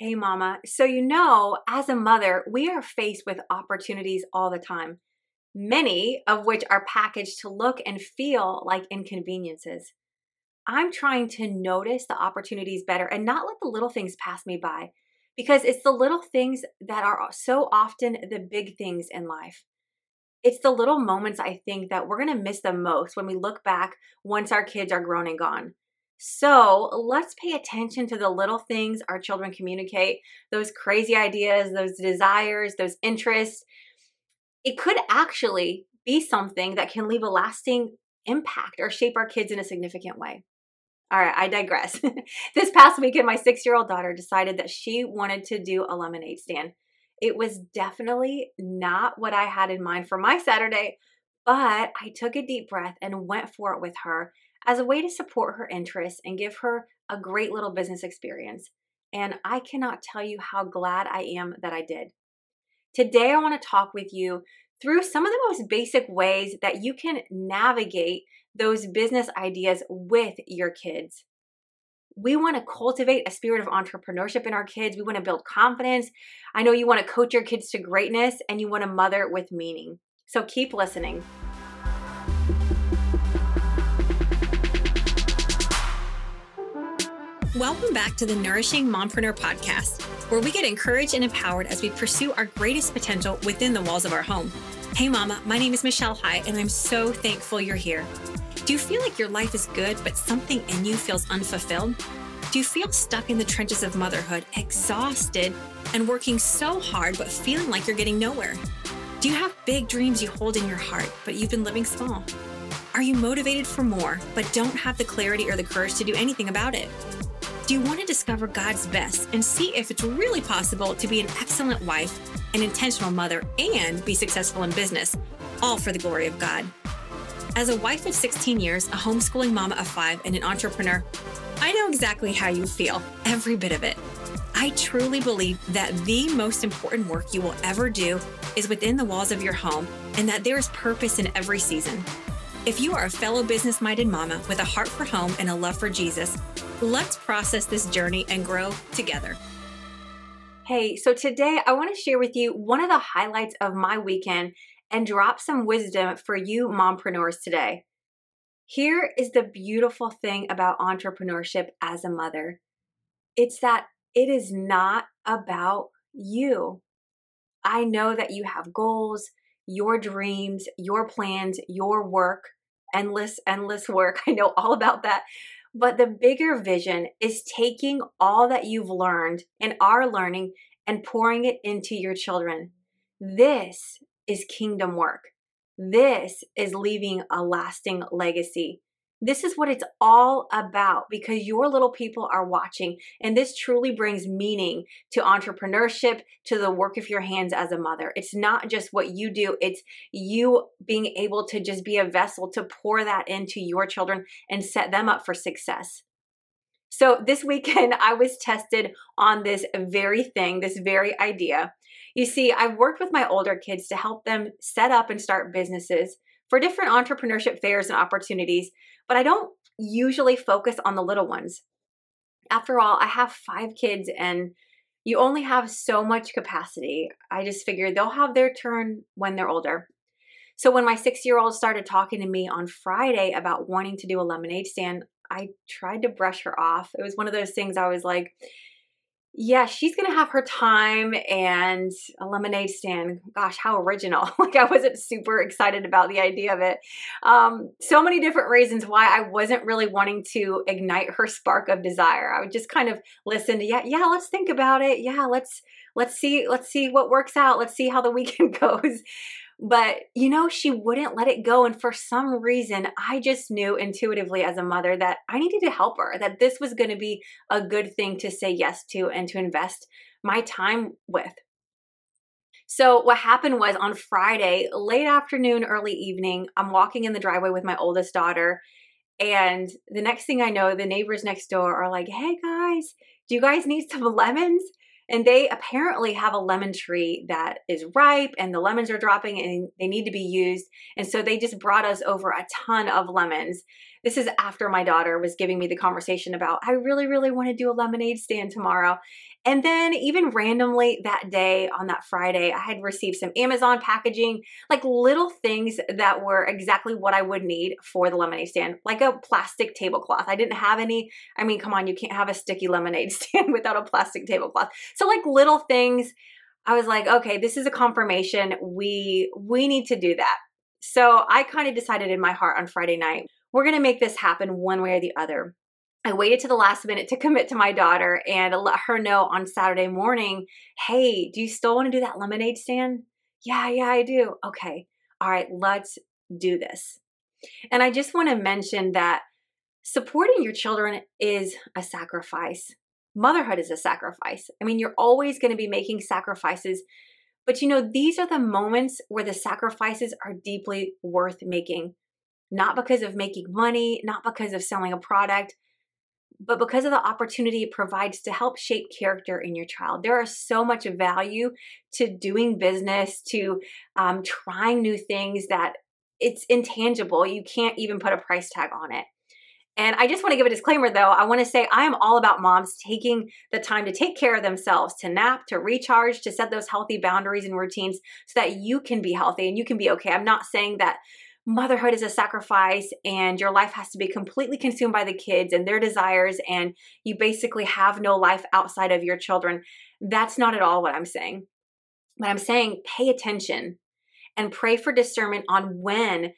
Hey, mama. So, you know, as a mother, we are faced with opportunities all the time, many of which are packaged to look and feel like inconveniences. I'm trying to notice the opportunities better and not let the little things pass me by because it's the little things that are so often the big things in life. It's the little moments I think that we're going to miss the most when we look back once our kids are grown and gone. So let's pay attention to the little things our children communicate, those crazy ideas, those desires, those interests. It could actually be something that can leave a lasting impact or shape our kids in a significant way. All right, I digress. this past weekend, my six year old daughter decided that she wanted to do a lemonade stand. It was definitely not what I had in mind for my Saturday, but I took a deep breath and went for it with her as a way to support her interests and give her a great little business experience. And I cannot tell you how glad I am that I did. Today, I want to talk with you through some of the most basic ways that you can navigate those business ideas with your kids. We want to cultivate a spirit of entrepreneurship in our kids. We want to build confidence. I know you want to coach your kids to greatness and you want to mother with meaning. So keep listening. Welcome back to the Nourishing Mompreneur podcast, where we get encouraged and empowered as we pursue our greatest potential within the walls of our home. Hey, Mama, my name is Michelle High, and I'm so thankful you're here. Do you feel like your life is good, but something in you feels unfulfilled? Do you feel stuck in the trenches of motherhood, exhausted and working so hard, but feeling like you're getting nowhere? Do you have big dreams you hold in your heart, but you've been living small? Are you motivated for more, but don't have the clarity or the courage to do anything about it? Do you want to discover God's best and see if it's really possible to be an excellent wife, an intentional mother, and be successful in business, all for the glory of God? As a wife of 16 years, a homeschooling mama of five, and an entrepreneur, I know exactly how you feel, every bit of it. I truly believe that the most important work you will ever do is within the walls of your home and that there is purpose in every season. If you are a fellow business minded mama with a heart for home and a love for Jesus, Let's process this journey and grow together. Hey, so today I want to share with you one of the highlights of my weekend and drop some wisdom for you mompreneurs today. Here is the beautiful thing about entrepreneurship as a mother it's that it is not about you. I know that you have goals, your dreams, your plans, your work, endless, endless work. I know all about that. But the bigger vision is taking all that you've learned and are learning and pouring it into your children. This is kingdom work. This is leaving a lasting legacy. This is what it's all about because your little people are watching. And this truly brings meaning to entrepreneurship, to the work of your hands as a mother. It's not just what you do, it's you being able to just be a vessel to pour that into your children and set them up for success. So this weekend, I was tested on this very thing, this very idea. You see, I've worked with my older kids to help them set up and start businesses for different entrepreneurship fairs and opportunities, but I don't usually focus on the little ones. After all, I have five kids and you only have so much capacity. I just figured they'll have their turn when they're older. So when my six year old started talking to me on Friday about wanting to do a lemonade stand, I tried to brush her off. It was one of those things I was like, yeah, she's gonna have her time and a lemonade stand. Gosh, how original! like I wasn't super excited about the idea of it. Um, so many different reasons why I wasn't really wanting to ignite her spark of desire. I would just kind of listen to yeah, yeah, let's think about it. Yeah, let's let's see let's see what works out. Let's see how the weekend goes. But, you know, she wouldn't let it go. And for some reason, I just knew intuitively as a mother that I needed to help her, that this was going to be a good thing to say yes to and to invest my time with. So, what happened was on Friday, late afternoon, early evening, I'm walking in the driveway with my oldest daughter. And the next thing I know, the neighbors next door are like, hey guys, do you guys need some lemons? And they apparently have a lemon tree that is ripe and the lemons are dropping and they need to be used. And so they just brought us over a ton of lemons. This is after my daughter was giving me the conversation about, I really, really want to do a lemonade stand tomorrow. And then, even randomly that day on that Friday, I had received some Amazon packaging, like little things that were exactly what I would need for the lemonade stand, like a plastic tablecloth. I didn't have any. I mean, come on, you can't have a sticky lemonade stand without a plastic tablecloth. So, like little things, I was like, okay, this is a confirmation. We we need to do that. So I kind of decided in my heart on Friday night, we're going to make this happen one way or the other. I waited to the last minute to commit to my daughter and let her know on Saturday morning, hey, do you still want to do that lemonade stand? Yeah, yeah, I do. Okay. All right, let's do this. And I just want to mention that supporting your children is a sacrifice. Motherhood is a sacrifice. I mean, you're always going to be making sacrifices, but you know, these are the moments where the sacrifices are deeply worth making. Not because of making money, not because of selling a product, but because of the opportunity it provides to help shape character in your child. There is so much value to doing business, to um, trying new things that it's intangible. You can't even put a price tag on it. And I just want to give a disclaimer though. I want to say I am all about moms taking the time to take care of themselves, to nap, to recharge, to set those healthy boundaries and routines so that you can be healthy and you can be okay. I'm not saying that motherhood is a sacrifice and your life has to be completely consumed by the kids and their desires and you basically have no life outside of your children. That's not at all what I'm saying. But I'm saying pay attention and pray for discernment on when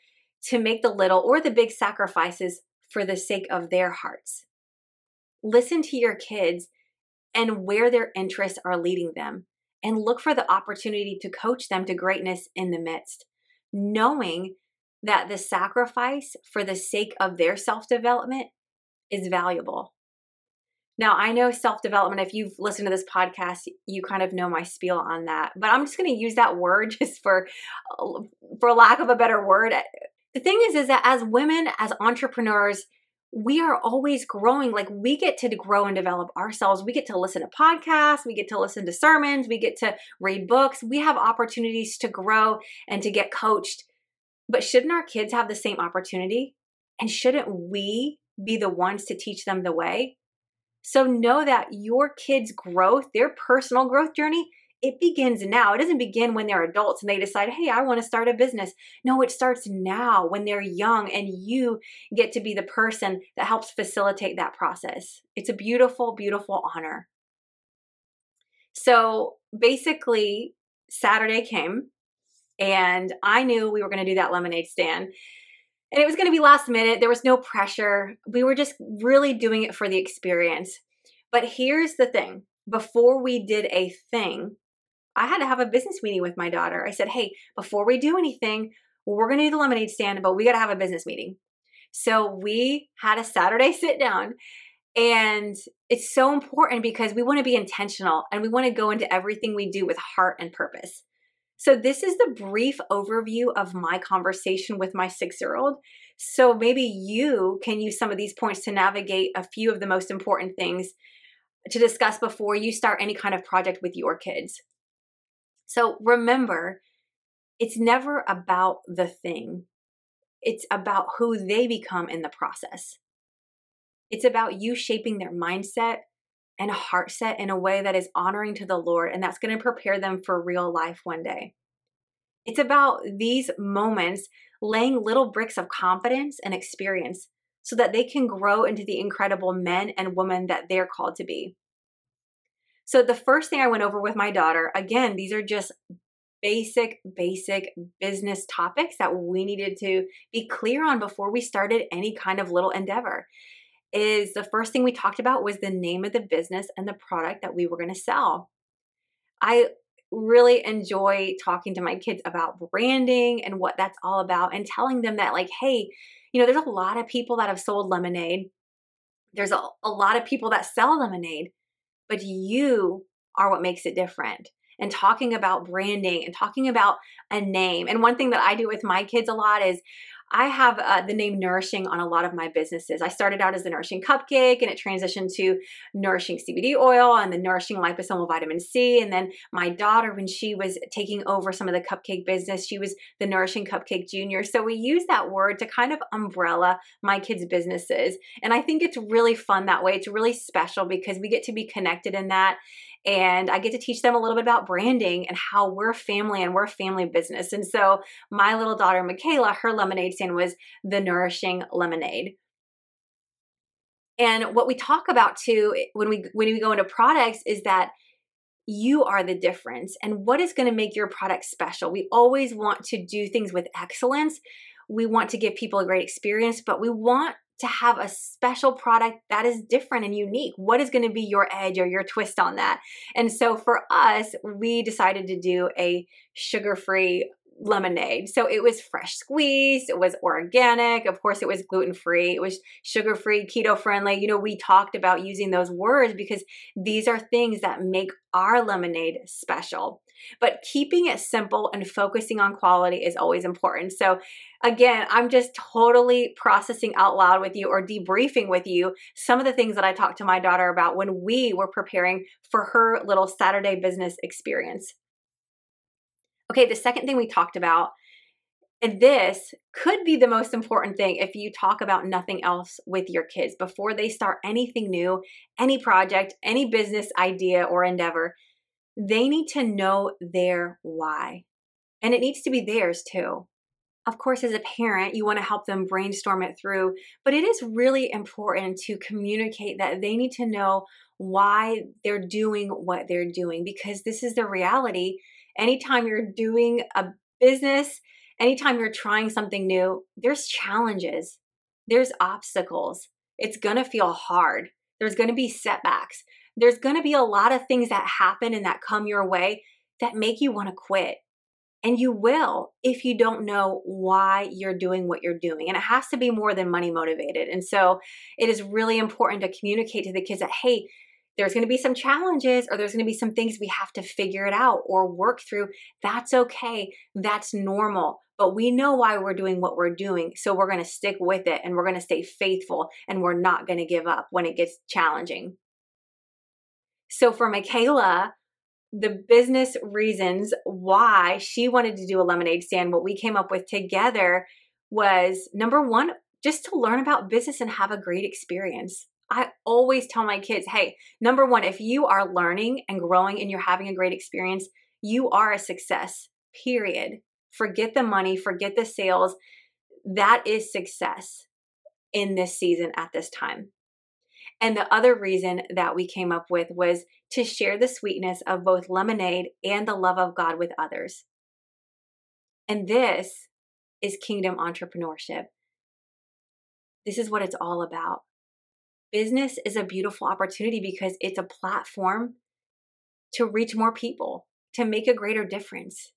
to make the little or the big sacrifices for the sake of their hearts. Listen to your kids and where their interests are leading them and look for the opportunity to coach them to greatness in the midst, knowing that the sacrifice for the sake of their self development is valuable. Now, I know self development, if you've listened to this podcast, you kind of know my spiel on that, but I'm just going to use that word just for, for lack of a better word. The thing is, is that as women, as entrepreneurs, we are always growing. Like we get to grow and develop ourselves. We get to listen to podcasts. We get to listen to sermons. We get to read books. We have opportunities to grow and to get coached but shouldn't our kids have the same opportunity? And shouldn't we be the ones to teach them the way? So know that your kids' growth, their personal growth journey, it begins now. It doesn't begin when they're adults and they decide, hey, I want to start a business. No, it starts now when they're young and you get to be the person that helps facilitate that process. It's a beautiful, beautiful honor. So basically, Saturday came and I knew we were going to do that lemonade stand. And it was going to be last minute. There was no pressure. We were just really doing it for the experience. But here's the thing before we did a thing, I had to have a business meeting with my daughter. I said, hey, before we do anything, we're going to do the lemonade stand, but we got to have a business meeting. So we had a Saturday sit down. And it's so important because we want to be intentional and we want to go into everything we do with heart and purpose. So, this is the brief overview of my conversation with my six year old. So, maybe you can use some of these points to navigate a few of the most important things to discuss before you start any kind of project with your kids. So, remember, it's never about the thing, it's about who they become in the process. It's about you shaping their mindset, and heart set in a way that is honoring to the Lord, and that's going to prepare them for real life one day. It's about these moments laying little bricks of confidence and experience so that they can grow into the incredible men and women that they're called to be. So, the first thing I went over with my daughter, again, these are just basic, basic business topics that we needed to be clear on before we started any kind of little endeavor is the first thing we talked about was the name of the business and the product that we were going to sell. I really enjoy talking to my kids about branding and what that's all about and telling them that, like, hey, you know, there's a lot of people that have sold lemonade. There's a, a lot of people that sell lemonade, but you are what makes it different. And talking about branding and talking about a name. And one thing that I do with my kids a lot is I have uh, the name Nourishing on a lot of my businesses. I started out as the Nourishing Cupcake and it transitioned to Nourishing CBD oil and the Nourishing Liposomal Vitamin C. And then my daughter, when she was taking over some of the cupcake business, she was the Nourishing Cupcake Junior. So we use that word to kind of umbrella my kids' businesses. And I think it's really fun that way. It's really special because we get to be connected in that and I get to teach them a little bit about branding and how we're family and we're a family business. And so my little daughter, Michaela, her lemonade stand was the Nourishing Lemonade. And what we talk about too eh, when we when we go into products is that you are the difference and what is going to make your product special. We always want to do things with excellence. We want to give people a great experience, but we want to have a special product that is different and unique. What is going to be your edge or your twist on that? And so for us, we decided to do a sugar free lemonade. So it was fresh squeezed, it was organic, of course, it was gluten free, it was sugar free, keto friendly. You know, we talked about using those words because these are things that make our lemonade special. But keeping it simple and focusing on quality is always important. So, again, I'm just totally processing out loud with you or debriefing with you some of the things that I talked to my daughter about when we were preparing for her little Saturday business experience. Okay, the second thing we talked about, and this could be the most important thing if you talk about nothing else with your kids before they start anything new, any project, any business idea or endeavor. They need to know their why. And it needs to be theirs too. Of course, as a parent, you want to help them brainstorm it through, but it is really important to communicate that they need to know why they're doing what they're doing because this is the reality anytime you're doing a business, anytime you're trying something new, there's challenges, there's obstacles. It's going to feel hard. There's going to be setbacks. There's going to be a lot of things that happen and that come your way that make you want to quit. And you will if you don't know why you're doing what you're doing. And it has to be more than money motivated. And so it is really important to communicate to the kids that, hey, there's going to be some challenges or there's going to be some things we have to figure it out or work through. That's okay. That's normal. But we know why we're doing what we're doing. So we're going to stick with it and we're going to stay faithful and we're not going to give up when it gets challenging. So for Michaela, the business reasons why she wanted to do a lemonade stand, what we came up with together was number one, just to learn about business and have a great experience. I always tell my kids, hey, number one, if you are learning and growing and you're having a great experience, you are a success, period. Forget the money, forget the sales. That is success in this season at this time. And the other reason that we came up with was to share the sweetness of both lemonade and the love of God with others. And this is kingdom entrepreneurship. This is what it's all about business is a beautiful opportunity because it's a platform to reach more people, to make a greater difference,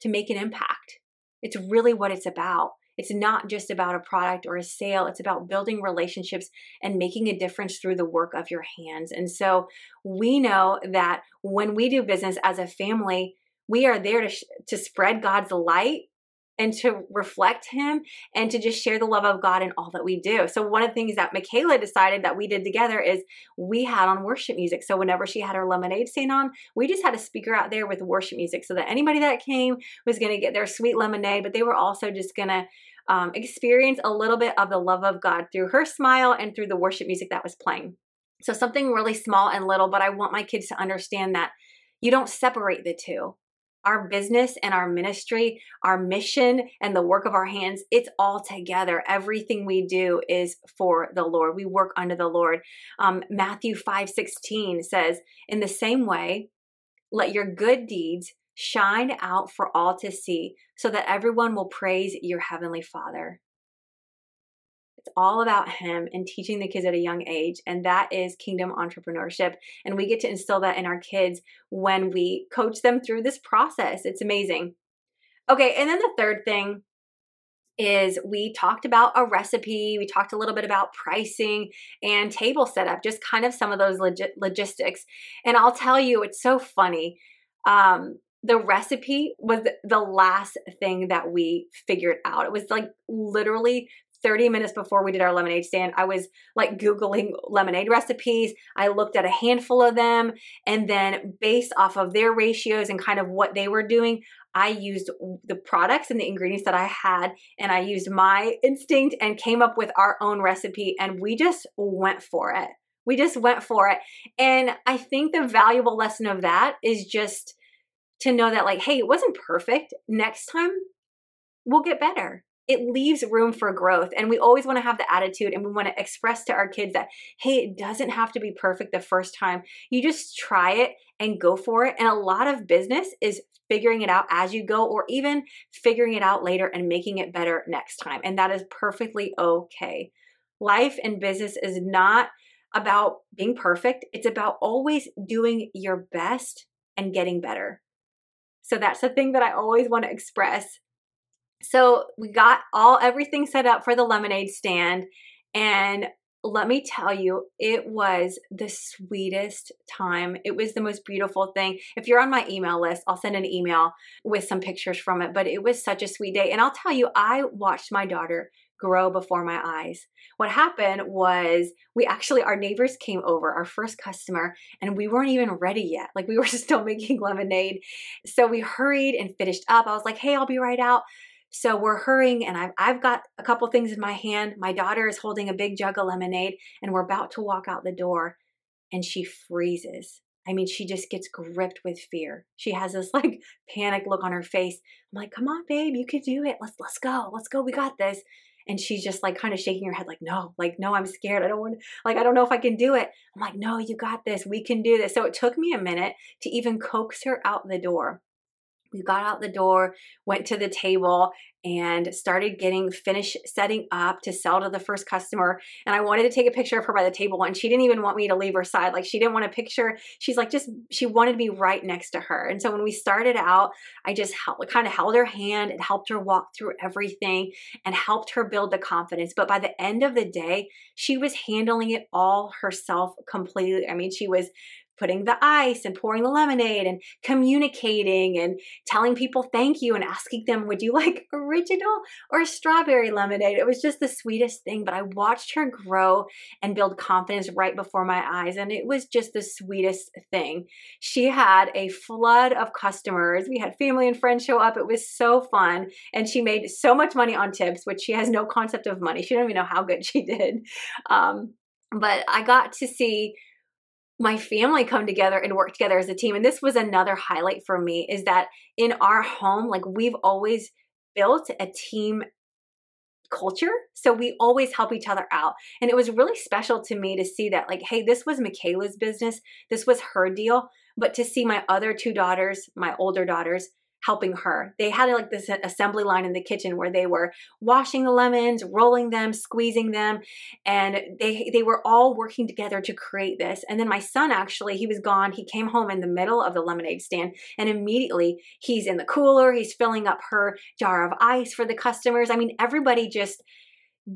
to make an impact. It's really what it's about. It's not just about a product or a sale, it's about building relationships and making a difference through the work of your hands. And so we know that when we do business as a family, we are there to, sh- to spread God's light and to reflect him and to just share the love of God in all that we do. So one of the things that Michaela decided that we did together is we had on worship music. So whenever she had her lemonade stand on, we just had a speaker out there with worship music so that anybody that came was going to get their sweet lemonade, but they were also just going to um, experience a little bit of the love of God through her smile and through the worship music that was playing. So something really small and little, but I want my kids to understand that you don't separate the two our business and our ministry, our mission and the work of our hands, it's all together. Everything we do is for the Lord. We work under the Lord. Um, Matthew 5 16 says, In the same way, let your good deeds shine out for all to see, so that everyone will praise your heavenly Father. It's all about him and teaching the kids at a young age. And that is kingdom entrepreneurship. And we get to instill that in our kids when we coach them through this process. It's amazing. Okay, and then the third thing is we talked about a recipe, we talked a little bit about pricing and table setup, just kind of some of those log- logistics. And I'll tell you, it's so funny. Um, the recipe was the last thing that we figured out. It was like literally 30 minutes before we did our lemonade stand, I was like Googling lemonade recipes. I looked at a handful of them. And then, based off of their ratios and kind of what they were doing, I used the products and the ingredients that I had, and I used my instinct and came up with our own recipe. And we just went for it. We just went for it. And I think the valuable lesson of that is just to know that, like, hey, it wasn't perfect. Next time, we'll get better it leaves room for growth. And we always want to have the attitude and we want to express to our kids that, hey, it doesn't have to be perfect the first time. You just try it and go for it. And a lot of business is figuring it out as you go, or even figuring it out later and making it better next time. And that is perfectly okay. Life and business is not about being perfect, it's about always doing your best and getting better. So that's the thing that I always want to express so we got all everything set up for the lemonade stand and let me tell you, it was the sweetest time. It was the most beautiful thing. If you're on my email list, I'll send an email with some pictures from it, but it was such a sweet day. And I'll tell you, I watched my daughter grow before my eyes. What happened was we actually, our neighbors came over, our first customer, and we weren't even ready yet. Like we were still making lemonade. So we hurried and finished up. I was like, hey, I'll be right out. So we're hurrying, and I've, I've got a couple things in my hand. My daughter is holding a big jug of lemonade, and we're about to walk out the door, and she freezes. I mean, she just gets gripped with fear. She has this like panic look on her face. I'm like, come on, babe, you can do it. Let's let's go. Let's go. We got this. And she's just like kind of shaking her head, like, no, like, no, I'm scared. I don't want like, I don't know if I can do it. I'm like, no, you got this. We can do this. So it took me a minute to even coax her out the door we got out the door, went to the table, and started getting finished setting up to sell to the first customer. And I wanted to take a picture of her by the table, and she didn't even want me to leave her side. Like she didn't want a picture. She's like, just she wanted me right next to her. And so when we started out, I just helped, kind of held her hand and helped her walk through everything and helped her build the confidence. But by the end of the day, she was handling it all herself completely. I mean, she was putting the ice and pouring the lemonade and communicating and telling people thank you and asking them, would you like original or strawberry lemonade? It was just the sweetest thing. But I watched her grow and build confidence right before my eyes. And it was just the sweetest thing. She had a flood of customers. We had family and friends show up. It was so fun. And she made so much money on tips, which she has no concept of money. She didn't even know how good she did. Um, but I got to see my family come together and work together as a team and this was another highlight for me is that in our home like we've always built a team culture so we always help each other out and it was really special to me to see that like hey this was michaela's business this was her deal but to see my other two daughters my older daughters helping her. They had like this assembly line in the kitchen where they were washing the lemons, rolling them, squeezing them, and they they were all working together to create this. And then my son actually, he was gone. He came home in the middle of the lemonade stand and immediately he's in the cooler, he's filling up her jar of ice for the customers. I mean, everybody just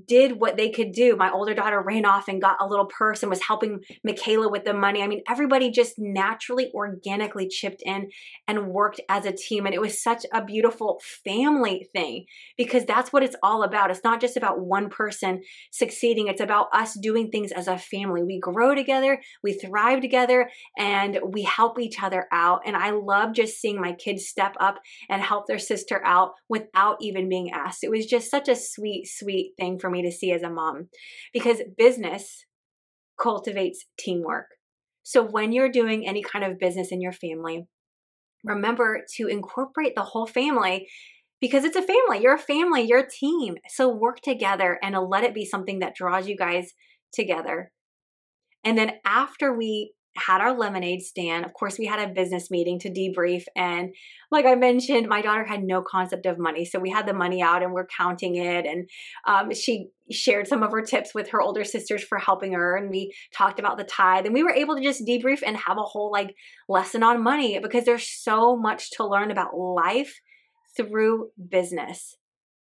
did what they could do. My older daughter ran off and got a little purse and was helping Michaela with the money. I mean, everybody just naturally, organically chipped in and worked as a team. And it was such a beautiful family thing because that's what it's all about. It's not just about one person succeeding, it's about us doing things as a family. We grow together, we thrive together, and we help each other out. And I love just seeing my kids step up and help their sister out without even being asked. It was just such a sweet, sweet thing for me to see as a mom because business cultivates teamwork. So when you're doing any kind of business in your family, remember to incorporate the whole family because it's a family. You're a family, you're a team. So work together and let it be something that draws you guys together. And then after we had our lemonade stand. Of course, we had a business meeting to debrief. And like I mentioned, my daughter had no concept of money. So we had the money out and we're counting it. And um, she shared some of her tips with her older sisters for helping her. And we talked about the tithe. And we were able to just debrief and have a whole like lesson on money because there's so much to learn about life through business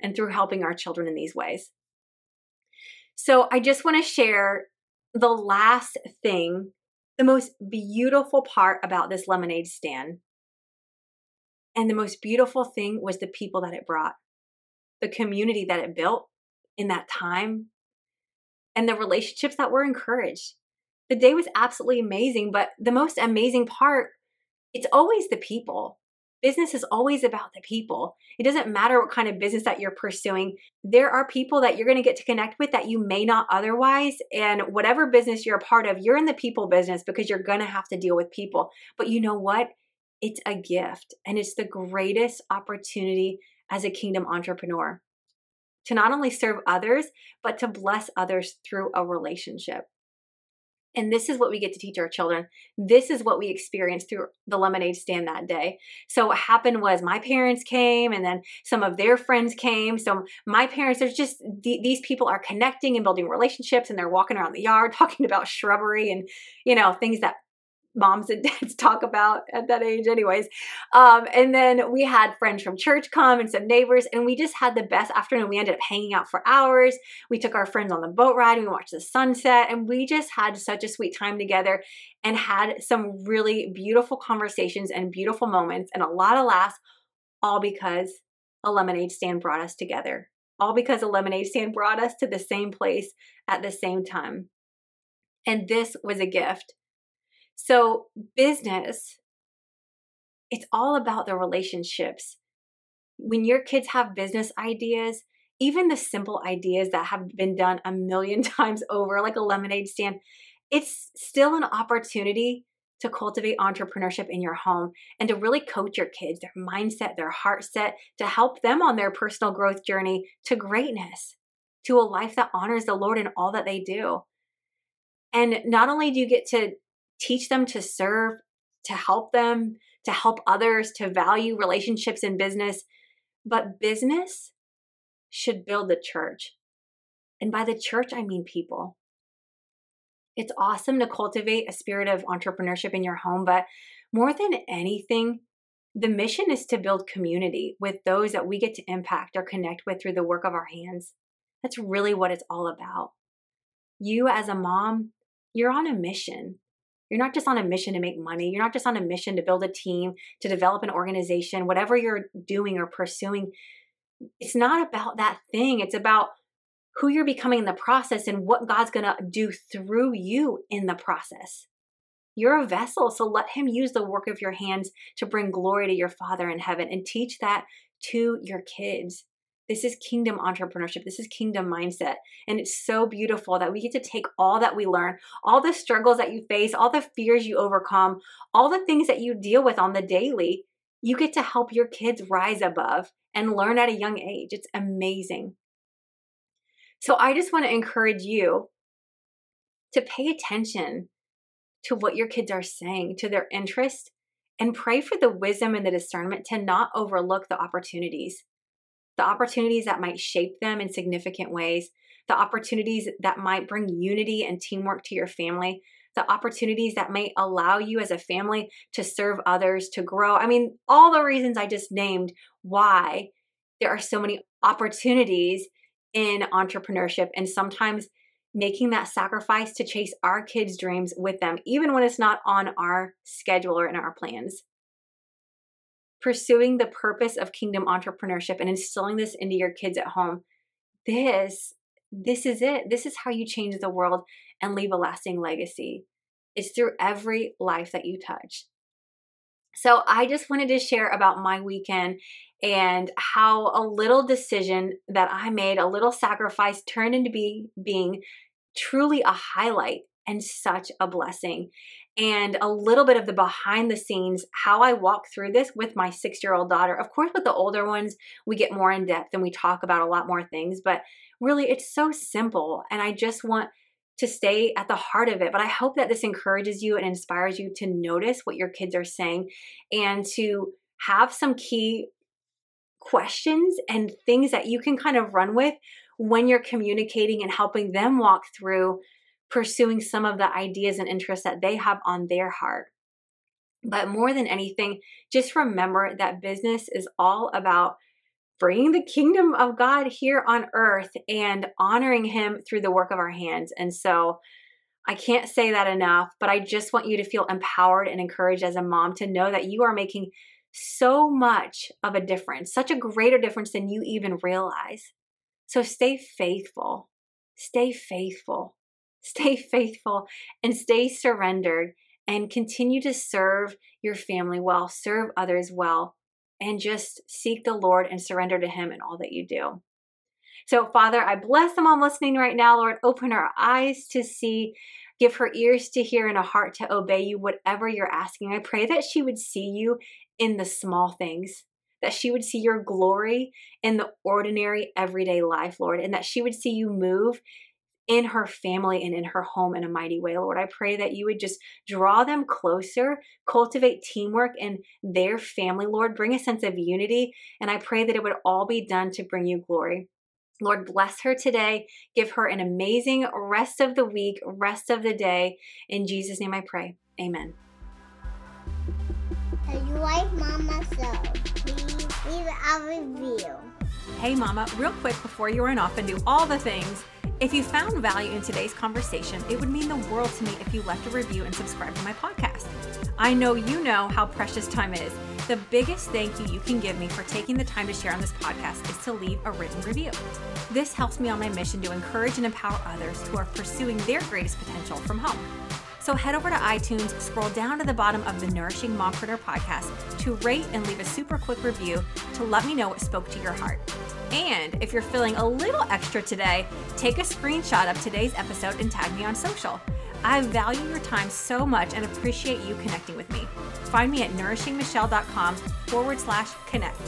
and through helping our children in these ways. So I just want to share the last thing the most beautiful part about this lemonade stand And the most beautiful thing was the people that it brought, the community that it built in that time, and the relationships that were encouraged. The day was absolutely amazing, but the most amazing part, it's always the people. Business is always about the people. It doesn't matter what kind of business that you're pursuing. There are people that you're going to get to connect with that you may not otherwise. And whatever business you're a part of, you're in the people business because you're going to have to deal with people. But you know what? It's a gift and it's the greatest opportunity as a kingdom entrepreneur to not only serve others, but to bless others through a relationship. And this is what we get to teach our children. This is what we experienced through the lemonade stand that day. So, what happened was my parents came and then some of their friends came. So, my parents, there's just these people are connecting and building relationships and they're walking around the yard talking about shrubbery and, you know, things that moms and dads talk about at that age anyways. Um, and then we had friends from church come and some neighbors and we just had the best afternoon. We ended up hanging out for hours. We took our friends on the boat ride. We watched the sunset and we just had such a sweet time together and had some really beautiful conversations and beautiful moments and a lot of laughs all because a lemonade stand brought us together. All because a lemonade stand brought us to the same place at the same time. And this was a gift so, business, it's all about the relationships. When your kids have business ideas, even the simple ideas that have been done a million times over, like a lemonade stand, it's still an opportunity to cultivate entrepreneurship in your home and to really coach your kids, their mindset, their heart set, to help them on their personal growth journey to greatness, to a life that honors the Lord in all that they do. And not only do you get to teach them to serve, to help them, to help others, to value relationships in business. But business should build the church. And by the church, I mean people. It's awesome to cultivate a spirit of entrepreneurship in your home, but more than anything, the mission is to build community with those that we get to impact or connect with through the work of our hands. That's really what it's all about. You, as a mom, you're on a mission. You're not just on a mission to make money. You're not just on a mission to build a team, to develop an organization, whatever you're doing or pursuing. It's not about that thing. It's about who you're becoming in the process and what God's going to do through you in the process. You're a vessel, so let Him use the work of your hands to bring glory to your Father in heaven and teach that to your kids. This is kingdom entrepreneurship. This is kingdom mindset. And it's so beautiful that we get to take all that we learn, all the struggles that you face, all the fears you overcome, all the things that you deal with on the daily. You get to help your kids rise above and learn at a young age. It's amazing. So I just want to encourage you to pay attention to what your kids are saying, to their interest, and pray for the wisdom and the discernment to not overlook the opportunities the opportunities that might shape them in significant ways, the opportunities that might bring unity and teamwork to your family, the opportunities that might allow you as a family to serve others, to grow. I mean, all the reasons I just named why there are so many opportunities in entrepreneurship and sometimes making that sacrifice to chase our kids' dreams with them, even when it's not on our schedule or in our plans pursuing the purpose of kingdom entrepreneurship and instilling this into your kids at home. This this is it. This is how you change the world and leave a lasting legacy. It's through every life that you touch. So i just wanted to share about my weekend and how a little decision that i made a little sacrifice turned into be, being truly a highlight and such a blessing and a little bit of the behind the scenes, how I walk through this with my six year old daughter. Of course, with the older ones, we get more in depth and we talk about a lot more things, but really it's so simple. And I just want to stay at the heart of it. But I hope that this encourages you and inspires you to notice what your kids are saying and to have some key questions and things that you can kind of run with when you're communicating and helping them walk through pursuing some of the ideas and interests that they have on their heart. But more than anything, just remember that business is all about bringing the kingdom of God here on earth and honoring Him through the work of our hands. And so I can't say that enough, but I just want you to feel empowered and encouraged as a mom to know that you are making so much of a difference, such a greater difference than you even realize. So stay faithful. Stay faithful. Stay faithful and stay surrendered and continue to serve your family well, serve others well, and just seek the Lord and surrender to Him in all that you do. So, Father, I bless the mom listening right now, Lord. Open her eyes to see, give her ears to hear, and a heart to obey you, whatever you're asking. I pray that she would see you in the small things, that she would see your glory in the ordinary, everyday life, Lord, and that she would see you move in her family and in her home in a mighty way, Lord. I pray that you would just draw them closer, cultivate teamwork in their family, Lord. Bring a sense of unity, and I pray that it would all be done to bring you glory. Lord, bless her today. Give her an amazing rest of the week, rest of the day. In Jesus' name I pray. Amen. If you like Mama So, please leave a review. Hey, Mama, real quick before you run off and do all the things, if you found value in today's conversation, it would mean the world to me if you left a review and subscribed to my podcast. I know you know how precious time is. The biggest thank you you can give me for taking the time to share on this podcast is to leave a written review. This helps me on my mission to encourage and empower others who are pursuing their greatest potential from home. So head over to iTunes, scroll down to the bottom of the Nourishing Mompreneur podcast to rate and leave a super quick review to let me know what spoke to your heart. And if you're feeling a little extra today, take a screenshot of today's episode and tag me on social. I value your time so much and appreciate you connecting with me. Find me at nourishingmichelle.com forward slash connect.